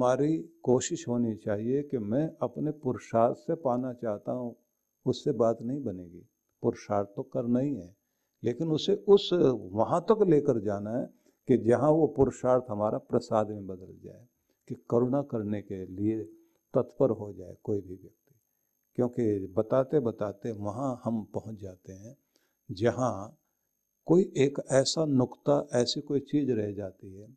हमारी कोशिश होनी चाहिए कि मैं अपने पुरुषार्थ से पाना चाहता हूँ। उससे बात नहीं बनेगी। पुरुषार्थ तो करना ही है। लेकिन उसे उस, वहाँ तक लेकर जाना है कि जहाँ वो पुरुषार्थ हमारा प्रसाद में बदल जाए, कि करुणा करने के लिए तत्पर हो जाए कोई भी व्यक्ति। क्योंकि बताते बताते वहाँ हम पहुँच जाते हैं, जहाँ कोई एक ऐसा नुक्ता, ऐसी कोई चीज़ रह जाती है,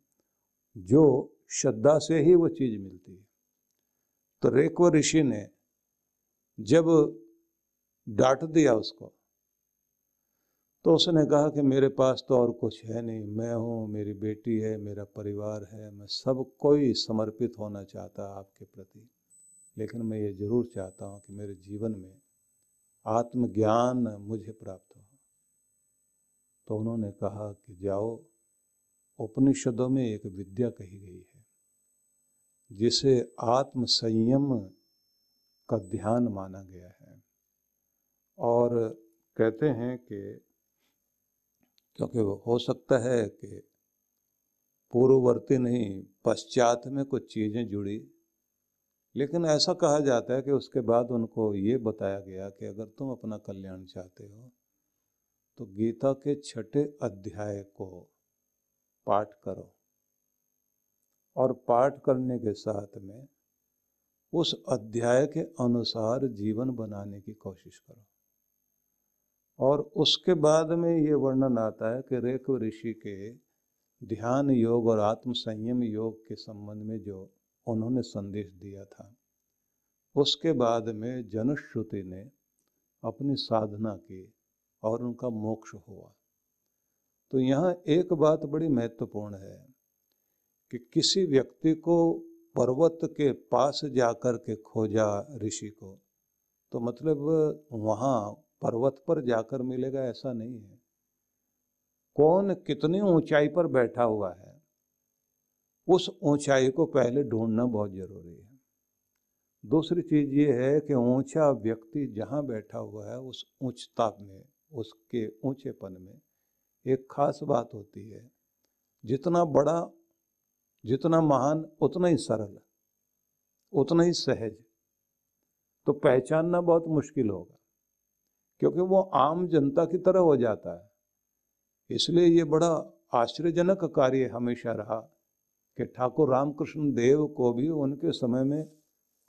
जो श्रद्धा से ही वो चीज़ मिलती है। तो रेकव ऋषि ने जब डांट दिया उसको तो उसने कहा कि मेरे पास तो और कुछ है नहीं। मैं हूँ, मेरी बेटी है, मेरा परिवार है, मैं सब कोई समर्पित होना चाहता आपके प्रति। लेकिन मैं ये ज़रूर चाहता हूँ कि मेरे जीवन में आत्मज्ञान मुझे प्राप्त हो। तो उन्होंने कहा कि जाओ, उपनिषदों में एक विद्या कही गई है। जिसे आत्म संयम का ध्यान माना गया है। और कहते हैं कि क्योंकि हो सकता है कि पूर्ववर्ती नहीं, पश्चात में कुछ चीज़ें जुड़ी। लेकिन ऐसा कहा जाता है कि उसके बाद उनको ये बताया गया कि अगर तुम अपना कल्याण चाहते हो तो गीता के छठे अध्याय को पाठ करो। और पाठ करने के साथ में उस अध्याय के अनुसार जीवन बनाने की कोशिश करो। और उसके बाद में ये वर्णन आता है कि रेख ऋषि के ध्यान योग और आत्म संयम योग के संबंध में जो उन्होंने संदेश दिया था, उसके बाद में जनश्रुति ने अपनी साधना की और उनका मोक्ष हुआ। तो यहाँ एक बात बड़ी महत्वपूर्ण है कि किसी व्यक्ति को पर्वत के पास जाकर के खोजा ऋषि को तो मतलब वहाँ पर्वत पर जाकर मिलेगा ऐसा नहीं है। कौन कितनी ऊंचाई पर बैठा हुआ है, उस ऊंचाई को पहले ढूंढना बहुत ज़रूरी है। दूसरी चीज़ ये है कि ऊँचा व्यक्ति जहाँ बैठा हुआ है, उस ऊंचता में, उसके ऊंचेपन में एक खास बात होती है, जितना बड़ा जितना महान, उतना ही सरल, उतना ही सहज। तो पहचानना बहुत मुश्किल होगा, क्योंकि वो आम जनता की तरह हो जाता है। इसलिए ये बड़ा आश्चर्यजनक कार्य हमेशा रहा कि ठाकुर रामकृष्ण देव को भी उनके समय में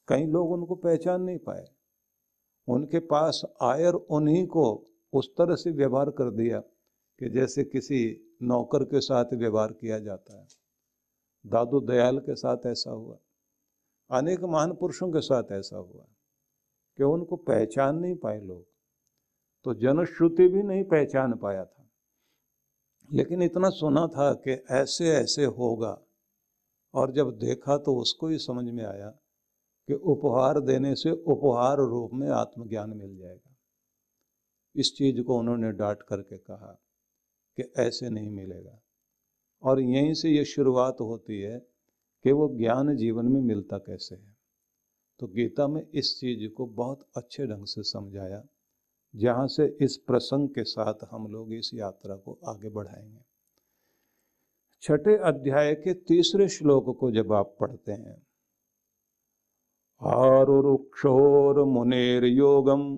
कई लोग उनको पहचान नहीं पाए। उनके पास आयर उन्हीं को उस तरह से व्यवहार कर दिया कि जैसे किसी नौकर के साथ व्यवहार किया जाता है। दादू दयाल के साथ ऐसा हुआ। अनेक महान पुरुषों के साथ ऐसा हुआ कि उनको पहचान नहीं पाए लोग। तो जनश्रुति भी नहीं पहचान पाया था। लेकिन इतना सुना था कि ऐसे ऐसे होगा। और जब देखा तो उसको ही समझ में आया कि उपहार देने से उपहार रूप में आत्मज्ञान मिल जाएगा। इस चीज़ को उन्होंने डांट करके कहा कि ऐसे नहीं मिलेगा। और यहीं से ये शुरुआत होती है कि वो ज्ञान जीवन में मिलता कैसे है। तो गीता में इस चीज़ को बहुत अच्छे ढंग से समझाया, जहाँ से इस प्रसंग के साथ हम लोग इस यात्रा को आगे बढ़ाएँगे। छठे अध्याय के तीसरे श्लोक को जब आप पढ़ते हैं आरुक्षोर मुनेर योगम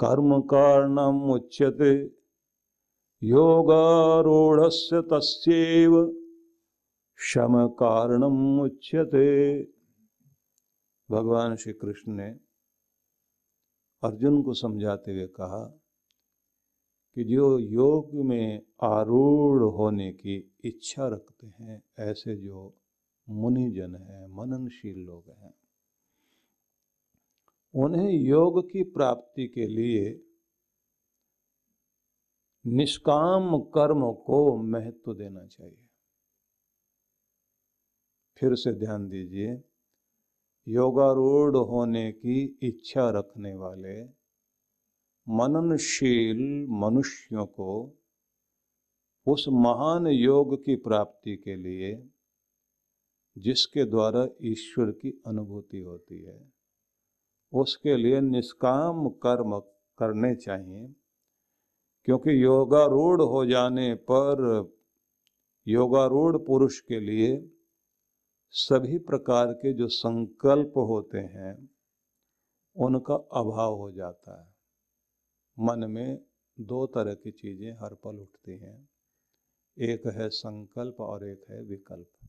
कर्म कारणम उच्यते। योगारूढ़ तस्व शम कारणम उच्यते। भगवान श्री कृष्ण ने अर्जुन को समझाते हुए कहा कि जो योग में आरूढ़ होने की इच्छा रखते हैं, ऐसे जो मुनिजन हैं, मननशील लोग हैं, उन्हें योग की प्राप्ति के लिए निष्काम कर्म को महत्व देना चाहिए। फिर से ध्यान दीजिए, योगारूढ़ होने की इच्छा रखने वाले मननशील मनुष्यों को उस महान योग की प्राप्ति के लिए जिसके द्वारा ईश्वर की अनुभूति होती है, उसके लिए निष्काम कर्म करने चाहिए। क्योंकि योगारूढ़ हो जाने पर योगारूढ़ पुरुष के लिए सभी प्रकार के जो संकल्प होते हैं, उनका अभाव हो जाता है। मन में दो तरह की चीज़ें हर पल उठती हैं, एक है संकल्प और एक है विकल्प।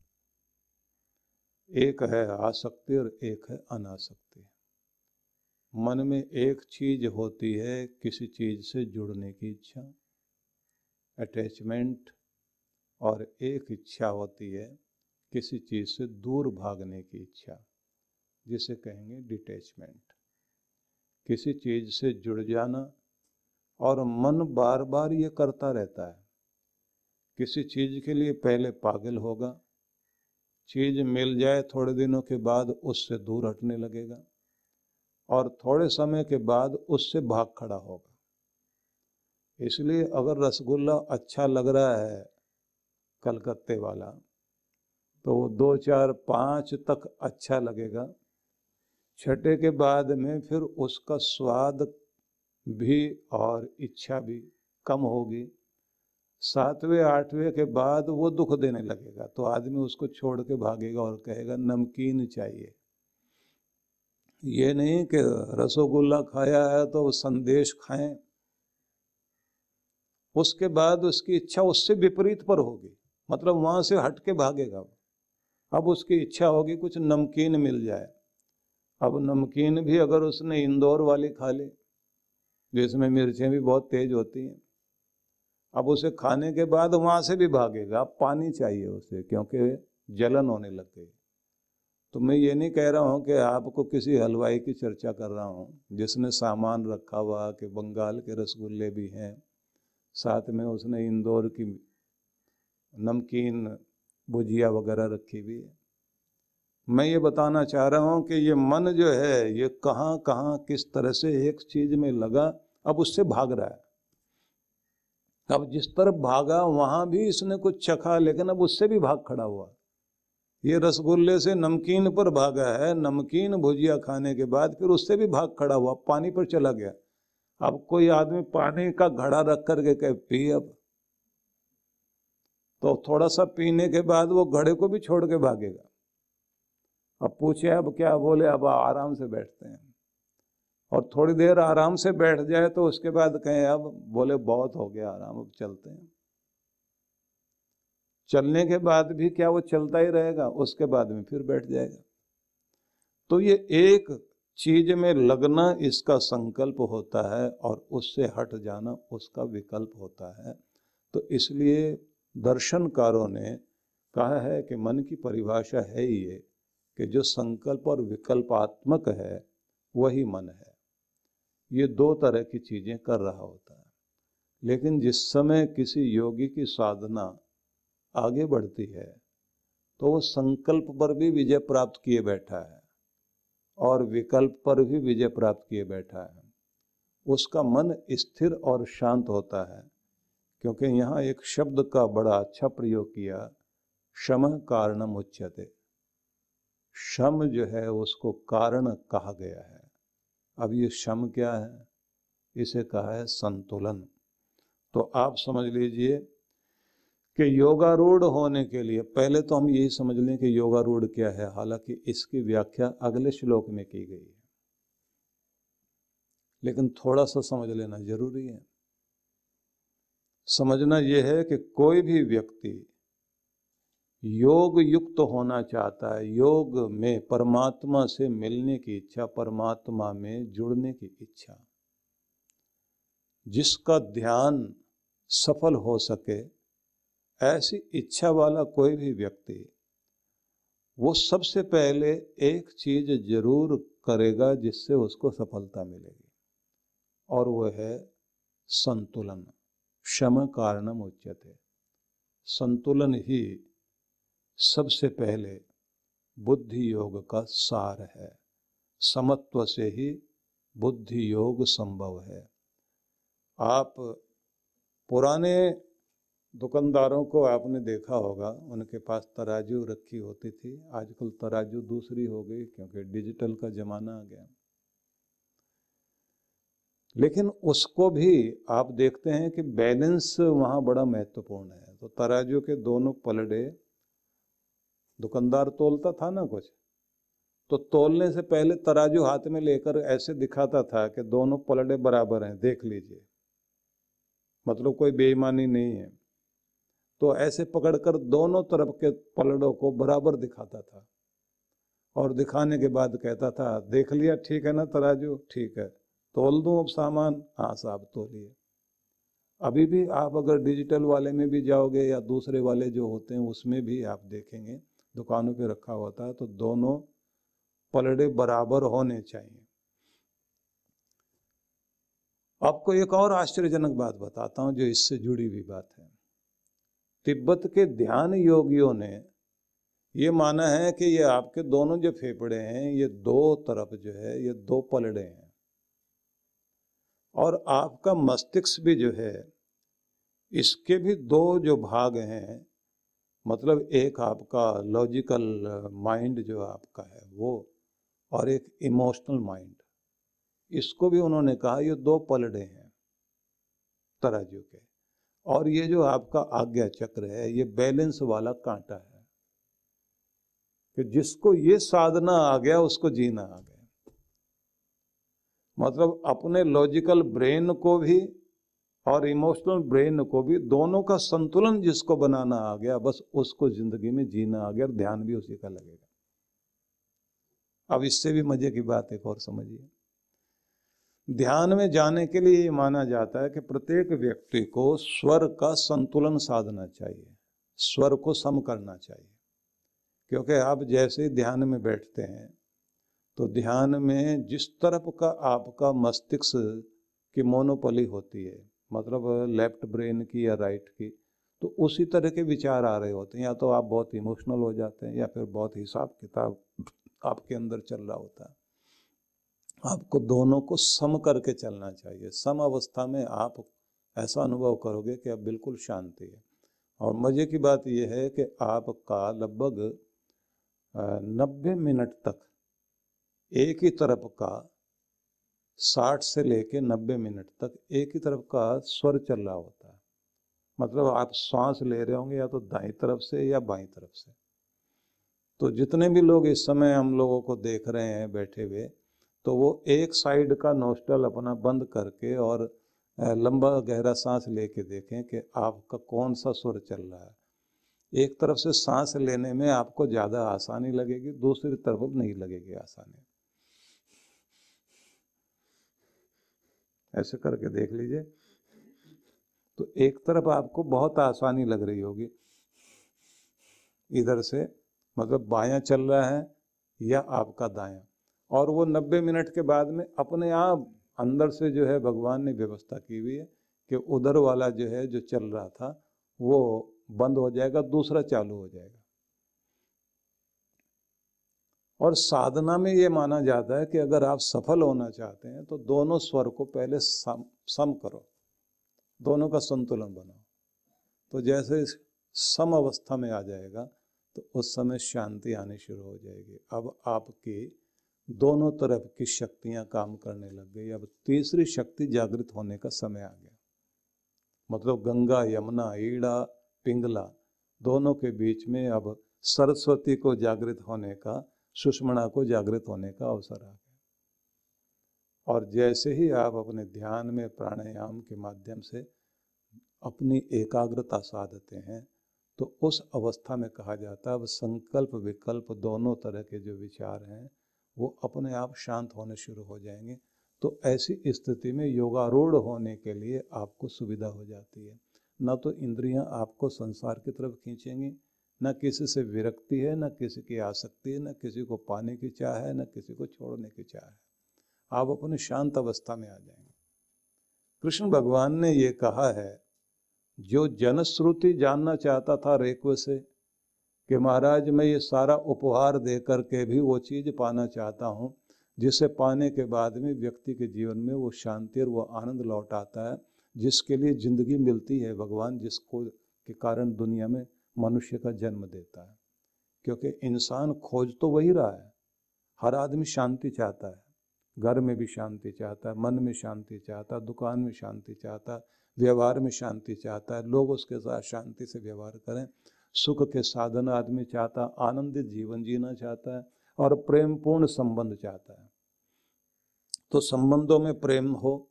एक है आसक्ति और एक है अनासक्ति। मन में एक चीज़ होती है किसी चीज़ से जुड़ने की इच्छा। अटैचमेंट और एक इच्छा होती है किसी चीज़ से दूर भागने की इच्छा, जिसे कहेंगे डिटैचमेंट किसी चीज़ से जुड़ जाना और मन बार बार ये करता रहता है। किसी चीज़ के लिए पहले पागल होगा, चीज़ मिल जाए थोड़े दिनों के बाद उससे दूर हटने लगेगा। और थोड़े समय के बाद उससे भाग खड़ा होगा। इसलिए अगर रसगुल्ला अच्छा लग रहा है कलकत्ते वाला तो वो दो चार पाँच तक अच्छा लगेगा। छठे के बाद में फिर उसका स्वाद भी और इच्छा भी कम होगी। सातवें, आठवें के बाद वो दुख देने लगेगा तो आदमी उसको छोड़ के भागेगा और कहेगा, नमकीन चाहिए। ये नहीं कि रसोगुल्ला खाया है तो संदेश खाएँ। उसके बाद उसकी इच्छा उससे विपरीत पर होगी। मतलब वहाँ से हट के भागेगा अब उसकी इच्छा होगी कुछ नमकीन मिल जाए। अब नमकीन भी अगर उसने इंदौर वाली खा ली, जिसमें मिर्चें भी बहुत तेज होती हैं, अब उसे खाने के बाद वहाँ से भी भागेगा। अब पानी चाहिए उसे, क्योंकि जलन होने लग गई। तो मैं ये नहीं कह रहा हूँ कि आपको किसी हलवाई की चर्चा कर रहा हूँ। जिसने सामान रखा हुआ कि बंगाल के रसगुल्ले भी हैं, साथ में उसने इंदौर की नमकीन भुजिया वगैरह रखी हुई है। मैं ये बताना चाह रहा हूँ कि ये मन जो है, ये कहाँ कहाँ, किस तरह से एक चीज़ में लगा, अब उससे भाग रहा है। अब जिस तरफ़ भागा, वहाँ भी इसने कुछ चखा, लेकिन अब उससे भी भाग खड़ा हुआ। ये रसगुल्ले से नमकीन पर भागा है, नमकीन भुजिया खाने के बाद फिर उससे भी भाग खड़ा हुआ, पानी पर चला गया। अब कोई आदमी पानी का घड़ा रख करके कहे, पी अब। तो थोड़ा सा पीने के बाद वो घड़े को भी छोड़ के भागेगा। अब पूछे, अब क्या? बोले, अब आराम से बैठते हैं। और थोड़ी देर आराम से बैठ जाए तो उसके बाद कहें, अब, बोले, बहुत हो गया आराम, अब चलते हैं। चलने के बाद भी क्या वो चलता ही रहेगा, उसके बाद में फिर बैठ जाएगा। तो ये एक चीज़ में लगना इसका संकल्प होता है और उससे हट जाना उसका विकल्प होता है। तो इसलिए दर्शनकारों ने कहा है कि मन की परिभाषा है ये कि जो संकल्प और विकल्पात्मक है, वही मन है। ये दो तरह की चीज़ें कर रहा होता है। लेकिन जिस समय किसी योगी की साधना आगे बढ़ती है तो वो संकल्प पर भी विजय प्राप्त किए बैठा है और विकल्प पर भी विजय प्राप्त किए बैठा है। उसका मन स्थिर और शांत होता है, क्योंकि यहाँ एक शब्द का बड़ा अच्छा प्रयोग किया, शम कारणम उच्चते शम जो है उसको कारण कहा गया है। अब ये शम क्या है? इसे कहा है संतुलन। तो आप समझ लीजिए कि योगारूढ़ होने के लिए, पहले तो हम यही समझ लें कि योगारूढ़ क्या है। हालाँकि इसकी व्याख्या अगले श्लोक में की गई है। लेकिन थोड़ा सा समझ लेना ज़रूरी है। समझना यह है कि कोई भी व्यक्ति योग युक्त होना चाहता है, योग में परमात्मा से मिलने की इच्छा, परमात्मा में जुड़ने की इच्छा, जिसका ध्यान सफल हो सके ऐसी इच्छा वाला कोई भी व्यक्ति, वो सबसे पहले एक चीज़ ज़रूर करेगा जिससे उसको सफलता मिलेगी, और वो है संतुलन। क्षम कारणम उच्चते संतुलन ही सबसे पहले बुद्धि योग का सार है। समत्व से ही बुद्धि योग संभव है। आप पुराने दुकानदारों को आपने देखा होगा, उनके पास तराजू रखी होती थी। आजकल तराजू दूसरी हो गई क्योंकि डिजिटल का जमाना आ गया। लेकिन उसको भी आप देखते हैं कि बैलेंस वहाँ बड़ा महत्वपूर्ण है। तो तराजू के दोनों पलड़े, दुकानदार तोलता था ना कुछ? तो तोलने से पहले तराजू हाथ में लेकर ऐसे दिखाता था कि दोनों पलड़े बराबर हैं, देख लीजिए। मतलब कोई बेईमानी नहीं है। तो ऐसे पकड़कर दोनों तरफ़ के पलड़ों को बराबर दिखाता था। और दिखाने के बाद कहता था, देख लिया, ठीक है ना तराजू? ठीक है। तोल दूँ अब सामान? हाँ साहब, तोलिए। अभी भी आप अगर डिजिटल वाले में भी जाओगे या दूसरे वाले जो होते हैं, उसमें भी आप देखेंगे, दुकानों पे रखा होता है तो दोनों पलड़े बराबर होने चाहिए। आपको एक और आश्चर्यजनक बात बताता हूँ, जो इससे जुड़ी हुई बात है। तिब्बत के ध्यान योगियों ने ये माना है कि ये आपके दोनों जो फेफड़े हैं, ये दो तरफ़ जो है, ये दो पलड़े हैं। और आपका मस्तिष्क भी जो है, इसके भी दो जो भाग हैं मतलब एक आपका लॉजिकल माइंड जो आपका है, वो और एक इमोशनल माइंड इसको भी उन्होंने कहा, ये दो पलड़े हैं, तराजू के। और ये जो आपका आज्ञा चक्र है, ये बैलेंस वाला कांटा है कि जिसको ये साधना आ गया, उसको जीना आ गया। मतलब अपने लॉजिकल ब्रेन को भी और इमोशनल ब्रेन को भी दोनों का संतुलन जिसको बनाना आ गया, बस उसको ज़िंदगी में जीना आ गया और ध्यान भी उसी का लगेगा। अब इससे भी मज़े की बात एक और समझिए। ध्यान में जाने के लिए ये माना जाता है कि प्रत्येक व्यक्ति को स्वर का संतुलन साधना चाहिए, स्वर को सम करना चाहिए। क्योंकि आप जैसे ध्यान में बैठते हैं तो ध्यान में जिस तरफ़ का आपका मस्तिष्क की मोनोपली होती है मतलब लेफ़्ट ब्रेन की या राइट की तो उसी तरह के विचार आ रहे होते हैं। या तो आप बहुत इमोशनल हो जाते हैं या फिर बहुत हिसाब किताब आपके अंदर चल रहा होता है। आपको दोनों को सम करके चलना चाहिए। सम अवस्था में आप ऐसा अनुभव करोगे कि अब बिल्कुल शांति है। और मज़े की बात यह है कि आपका लगभग नब्बे मिनट तक एक ही तरफ़ का साठ से लेके नब्बे मिनट तक एक ही तरफ़ का स्वर चल रहा होता है। मतलब आप सांस ले रहे होंगे या तो दाई तरफ़ से या बाई तरफ़ से। तो जितने भी लोग इस समय हम लोगों को देख रहे हैं बैठे हुए तो वो एक साइड का नोस्टल अपना बंद करके और लंबा गहरा सांस लेके देखें कि आपका कौन सा सुर चल रहा है। एक तरफ़ से सांस लेने में आपको ज़्यादा आसानी लगेगी, दूसरी तरफ़ नहीं लगेगी आसानी। ऐसे करके देख लीजिए। तो एक तरफ़ आपको बहुत आसानी लग रही होगी। इधर से मतलब बायां चल रहा है या आपका दायां। और वो नब्बे मिनट के बाद में अपने आप अंदर से जो है भगवान ने व्यवस्था की हुई है कि उधर वाला जो है, जो चल रहा था, वो बंद हो जाएगा, दूसरा चालू हो जाएगा। और साधना में ये माना जाता है कि अगर आप सफल होना चाहते हैं तो दोनों स्वर को पहले सम सम करो। दोनों का संतुलन बनाओ। तो जैसे सम अवस्था में आ जाएगा तो उस समय शांति आनी शुरू हो जाएगी। अब आपकी दोनों तरफ़ की शक्तियाँ काम करने लग गई। अब तीसरी शक्ति जागृत होने का समय आ गया। मतलब गंगा, यमुना, ईड़ा, पिंगला, दोनों के बीच में अब सरस्वती को जागृत होने का, सुषमणा को जागृत होने का अवसर आ गया। और जैसे ही आप अपने ध्यान में प्राणायाम के माध्यम से अपनी एकाग्रता साधते हैं तो उस अवस्था में कहा जाता है, अब संकल्प विकल्प दोनों तरह के जो विचार हैं वो अपने आप शांत होने शुरू हो जाएँगे। तो ऐसी स्थिति में योगारूढ़ होने के लिए आपको सुविधा हो जाती है। न तो इंद्रियाँ आपको संसार की तरफ़ खींचेंगी, न किसी से विरक्ति है, न किसी की आसक्ति है, न किसी को पाने की चाह है, न किसी को छोड़ने की चाह है। आप अपनी शांत अवस्था में आ जाएँगे। कृष्ण भगवान ने ये कहा है, जो जनश्रुति जानना चाहता था रेक्व से कि महाराज, मैं ये सारा उपहार दे करके भी वो चीज़ पाना चाहता हूँ, जिसे पाने के बाद में व्यक्ति के जीवन में वो शांति और वो आनंद लौट आता है, जिसके लिए ज़िंदगी मिलती है भगवान, जिसको के कारण दुनिया में मनुष्य का जन्म देता है। क्योंकि इंसान खोज तो वही रहा है। हर आदमी शांति चाहता है। घर में भी शांति चाहता है, मन में शांति चाहता है, दुकान में शांति चाहता है, व्यवहार में शांति चाहता है, लोग उसके साथ शांति से व्यवहार करें। सुख के साधन आदमी चाहता आनंदित जीवन जीना चाहता है और प्रेम पूर्ण संबंध चाहता है। तो संबंधों में प्रेम हो,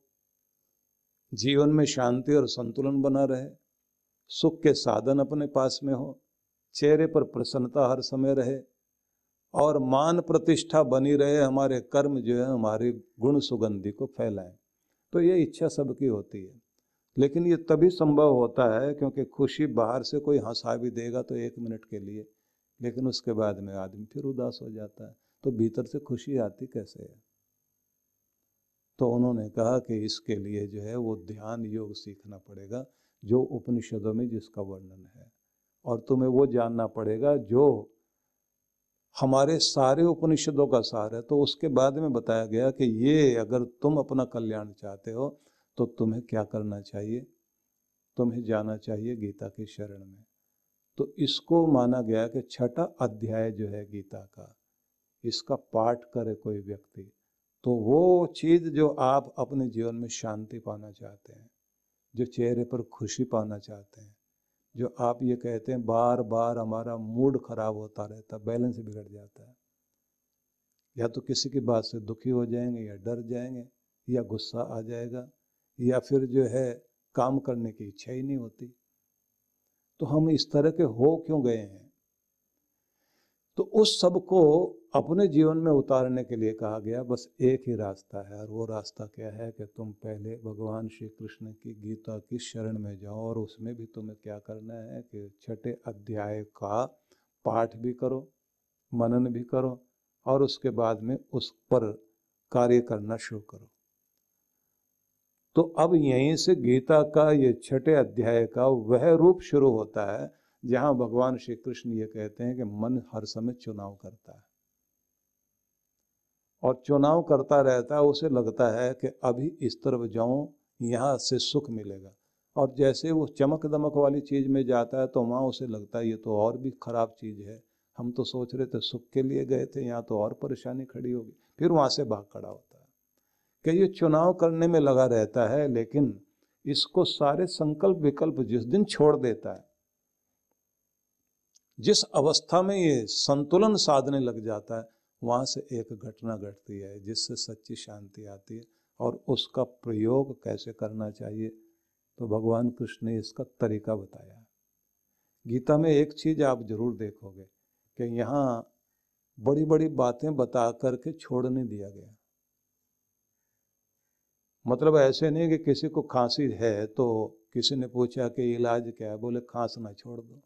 जीवन में शांति और संतुलन बना रहे, सुख के साधन अपने पास में हो, चेहरे पर प्रसन्नता हर समय रहे और मान प्रतिष्ठा बनी रहे, हमारे कर्म जो है, हमारी गुण सुगंधि को फैलाएँ। तो ये इच्छा सबकी होती है। लेकिन ये तभी संभव होता है क्योंकि खुशी बाहर से कोई हंसा भी देगा तो एक मिनट के लिए, लेकिन उसके बाद में आदमी फिर उदास हो जाता है। तो भीतर से खुशी आती कैसे है? तो उन्होंने कहा कि इसके लिए जो है वो ध्यान योग सीखना पड़ेगा, जो उपनिषदों में जिसका वर्णन है। और तुम्हें वो जानना पड़ेगा जो हमारे सारे उपनिषदों का सार है। तो उसके बाद में बताया गया कि ये अगर तुम अपना कल्याण चाहते हो तो तुम्हें क्या करना चाहिए? तुम्हें जाना चाहिए गीता की शरण में। तो इसको माना गया कि छठा अध्याय जो है गीता का, इसका पाठ करे कोई व्यक्ति तो वो चीज़ जो आप अपने जीवन में शांति पाना चाहते हैं, जो चेहरे पर खुशी पाना चाहते हैं, जो आप ये कहते हैं बार बार हमारा मूड खराब होता रहता, बैलेंस बिगड़ जाता है, या तो किसी की बात से दुखी हो जाएँगे या डर जाएँगे या गुस्सा आ जाएगा या फिर जो है काम करने की इच्छा ही नहीं होती। तो हम इस तरह के हो क्यों गए हैं? तो उस सबको अपने जीवन में उतारने के लिए कहा गया, बस एक ही रास्ता है। और वो रास्ता क्या है कि तुम पहले भगवान श्री कृष्ण की गीता की शरण में जाओ और उसमें भी तुम्हें क्या करना है कि छठे अध्याय का पाठ भी करो, मनन भी करो और उसके बाद में उस पर कार्य करना शुरू करो। तो अब यहीं से गीता का ये छठे अध्याय का वह रूप शुरू होता है, जहाँ भगवान श्री कृष्ण ये कहते हैं कि मन हर समय चुनाव करता है। और चुनाव करता रहता है, उसे लगता है कि अभी इस तरफ़ जाऊँ, यहाँ से सुख मिलेगा। और जैसे वो चमक दमक वाली चीज़ में जाता है तो वहाँ उसे लगता है, ये तो और भी खराब चीज़ है। हम तो सोच रहे थे सुख के लिए गए थे, यहाँ तो और परेशानी खड़ी होगी। फिर वहाँ से भाग खड़ा होता कि ये चुनाव करने में लगा रहता है, लेकिन इसको सारे संकल्प विकल्प जिस दिन छोड़ देता है, जिस अवस्था में ये संतुलन साधने लग जाता है, वहाँ से एक घटना घटती है जिससे सच्ची शांति आती है और उसका प्रयोग कैसे करना चाहिए। तो भगवान कृष्ण ने इसका तरीका बताया। गीता में एक चीज़ आप ज़रूर देखोगे कि यहाँ बड़ी बड़ी बातें बता करके छोड़ नहीं दिया गया। मतलब ऐसे नहीं कि किसी को खांसी है तो किसी ने पूछा कि इलाज क्या है? बोले खांसना छोड़ दो।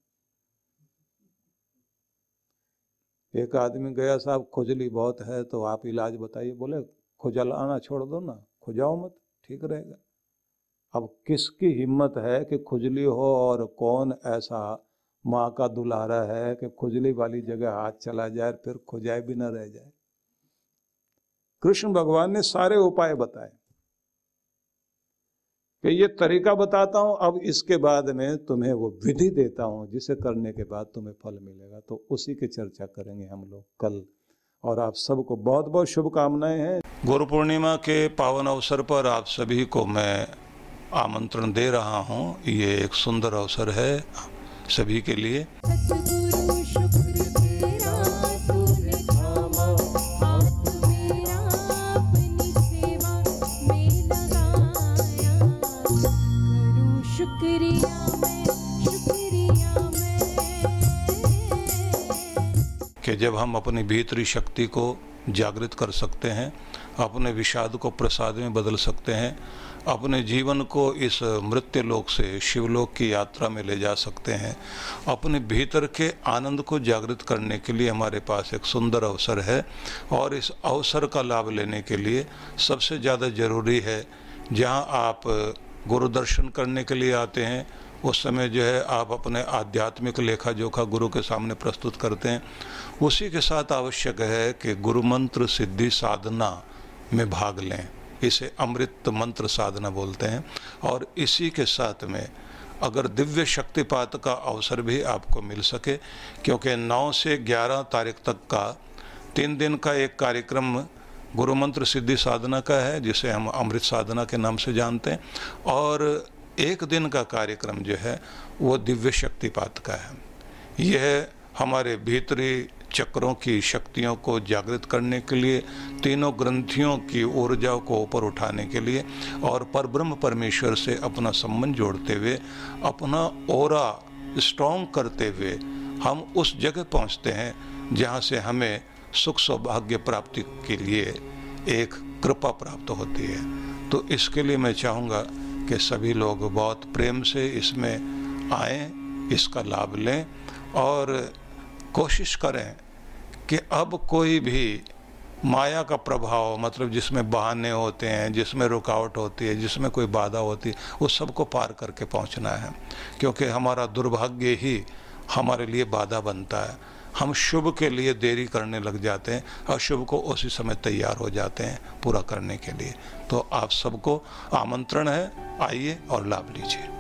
एक आदमी गया, साहब, खुजली बहुत है तो आप इलाज बताइए। बोले, खुजल आना छोड़ दो ना, खुजाओ मत, ठीक रहेगा। अब किसकी हिम्मत है कि खुजली हो और कौन ऐसा माँ का दुलारा है कि खुजली वाली जगह हाथ चला जाए, फिर खुजाए भी ना रह जाए? कृष्ण भगवान ने सारे उपाय बताए। कि ये तरीका बताता हूँ, अब इसके बाद में तुम्हें वो विधि देता हूँ, जिसे करने के बाद तुम्हें फल मिलेगा। तो उसी की चर्चा करेंगे हम लोग कल। और आप सबको बहुत बहुत शुभकामनाएँ हैं। गुरु पूर्णिमा के पावन अवसर पर आप सभी को मैं आमंत्रण दे रहा हूँ। ये एक सुंदर अवसर है सभी के लिए। हम अपनी भीतरी शक्ति को जागृत कर सकते हैं, अपने विषाद को प्रसाद में बदल सकते हैं, अपने जीवन को इस मृत्यु लोक से शिवलोक की यात्रा में ले जा सकते हैं। अपने भीतर के आनंद को जागृत करने के लिए हमारे पास एक सुंदर अवसर है और इस अवसर का लाभ लेने के लिए सबसे ज़्यादा ज़रूरी है, जहाँ आप गुरु दर्शन करने के लिए आते हैं उस समय जो है आप अपने आध्यात्मिक लेखा जोखा गुरु के सामने प्रस्तुत करते हैं। उसी के साथ आवश्यक है कि गुरु मंत्र सिद्धि साधना में भाग लें। इसे अमृत मंत्र साधना बोलते हैं। और इसी के साथ में अगर दिव्य शक्तिपात का अवसर भी आपको मिल सके, क्योंकि 9 से 11 तारीख तक का तीन दिन का एक कार्यक्रम गुरु मंत्र सिद्धि साधना का है, जिसे हम अमृत साधना के नाम से जानते हैं। और एक दिन का कार्यक्रम जो है, वो दिव्य शक्तिपात का है। यह हमारे भीतरी चक्रों की शक्तियों को जागृत करने के लिए, तीनों ग्रंथियों की ऊर्जा को ऊपर उठाने के लिए और परब्रह्म परमेश्वर से अपना संबंध जोड़ते हुए, अपना ओरा स्ट्रॉन्ग करते हुए हम उस जगह पहुँचते हैं, जहाँ से हमें सुख सौभाग्य प्राप्ति के लिए एक कृपा प्राप्त होती है। तो इसके लिए मैं चाहूँगा कि सभी लोग बहुत प्रेम से इसमें आए, इसका लाभ लें और कोशिश करें कि अब कोई भी माया का प्रभाव मतलब जिसमें बहाने होते हैं, जिसमें रुकावट होती है, जिसमें कोई बाधा होती है, उस सबको पार करके पहुँचना है। क्योंकि हमारा दुर्भाग्य ही हमारे लिए बाधा बनता है। हम शुभ के लिए देरी करने लग जाते हैं और शुभ को उसी समय तैयार हो जाते हैं पूरा करने के लिए। तो आप सबको आमंत्रण है, आइए और लाभ लीजिए।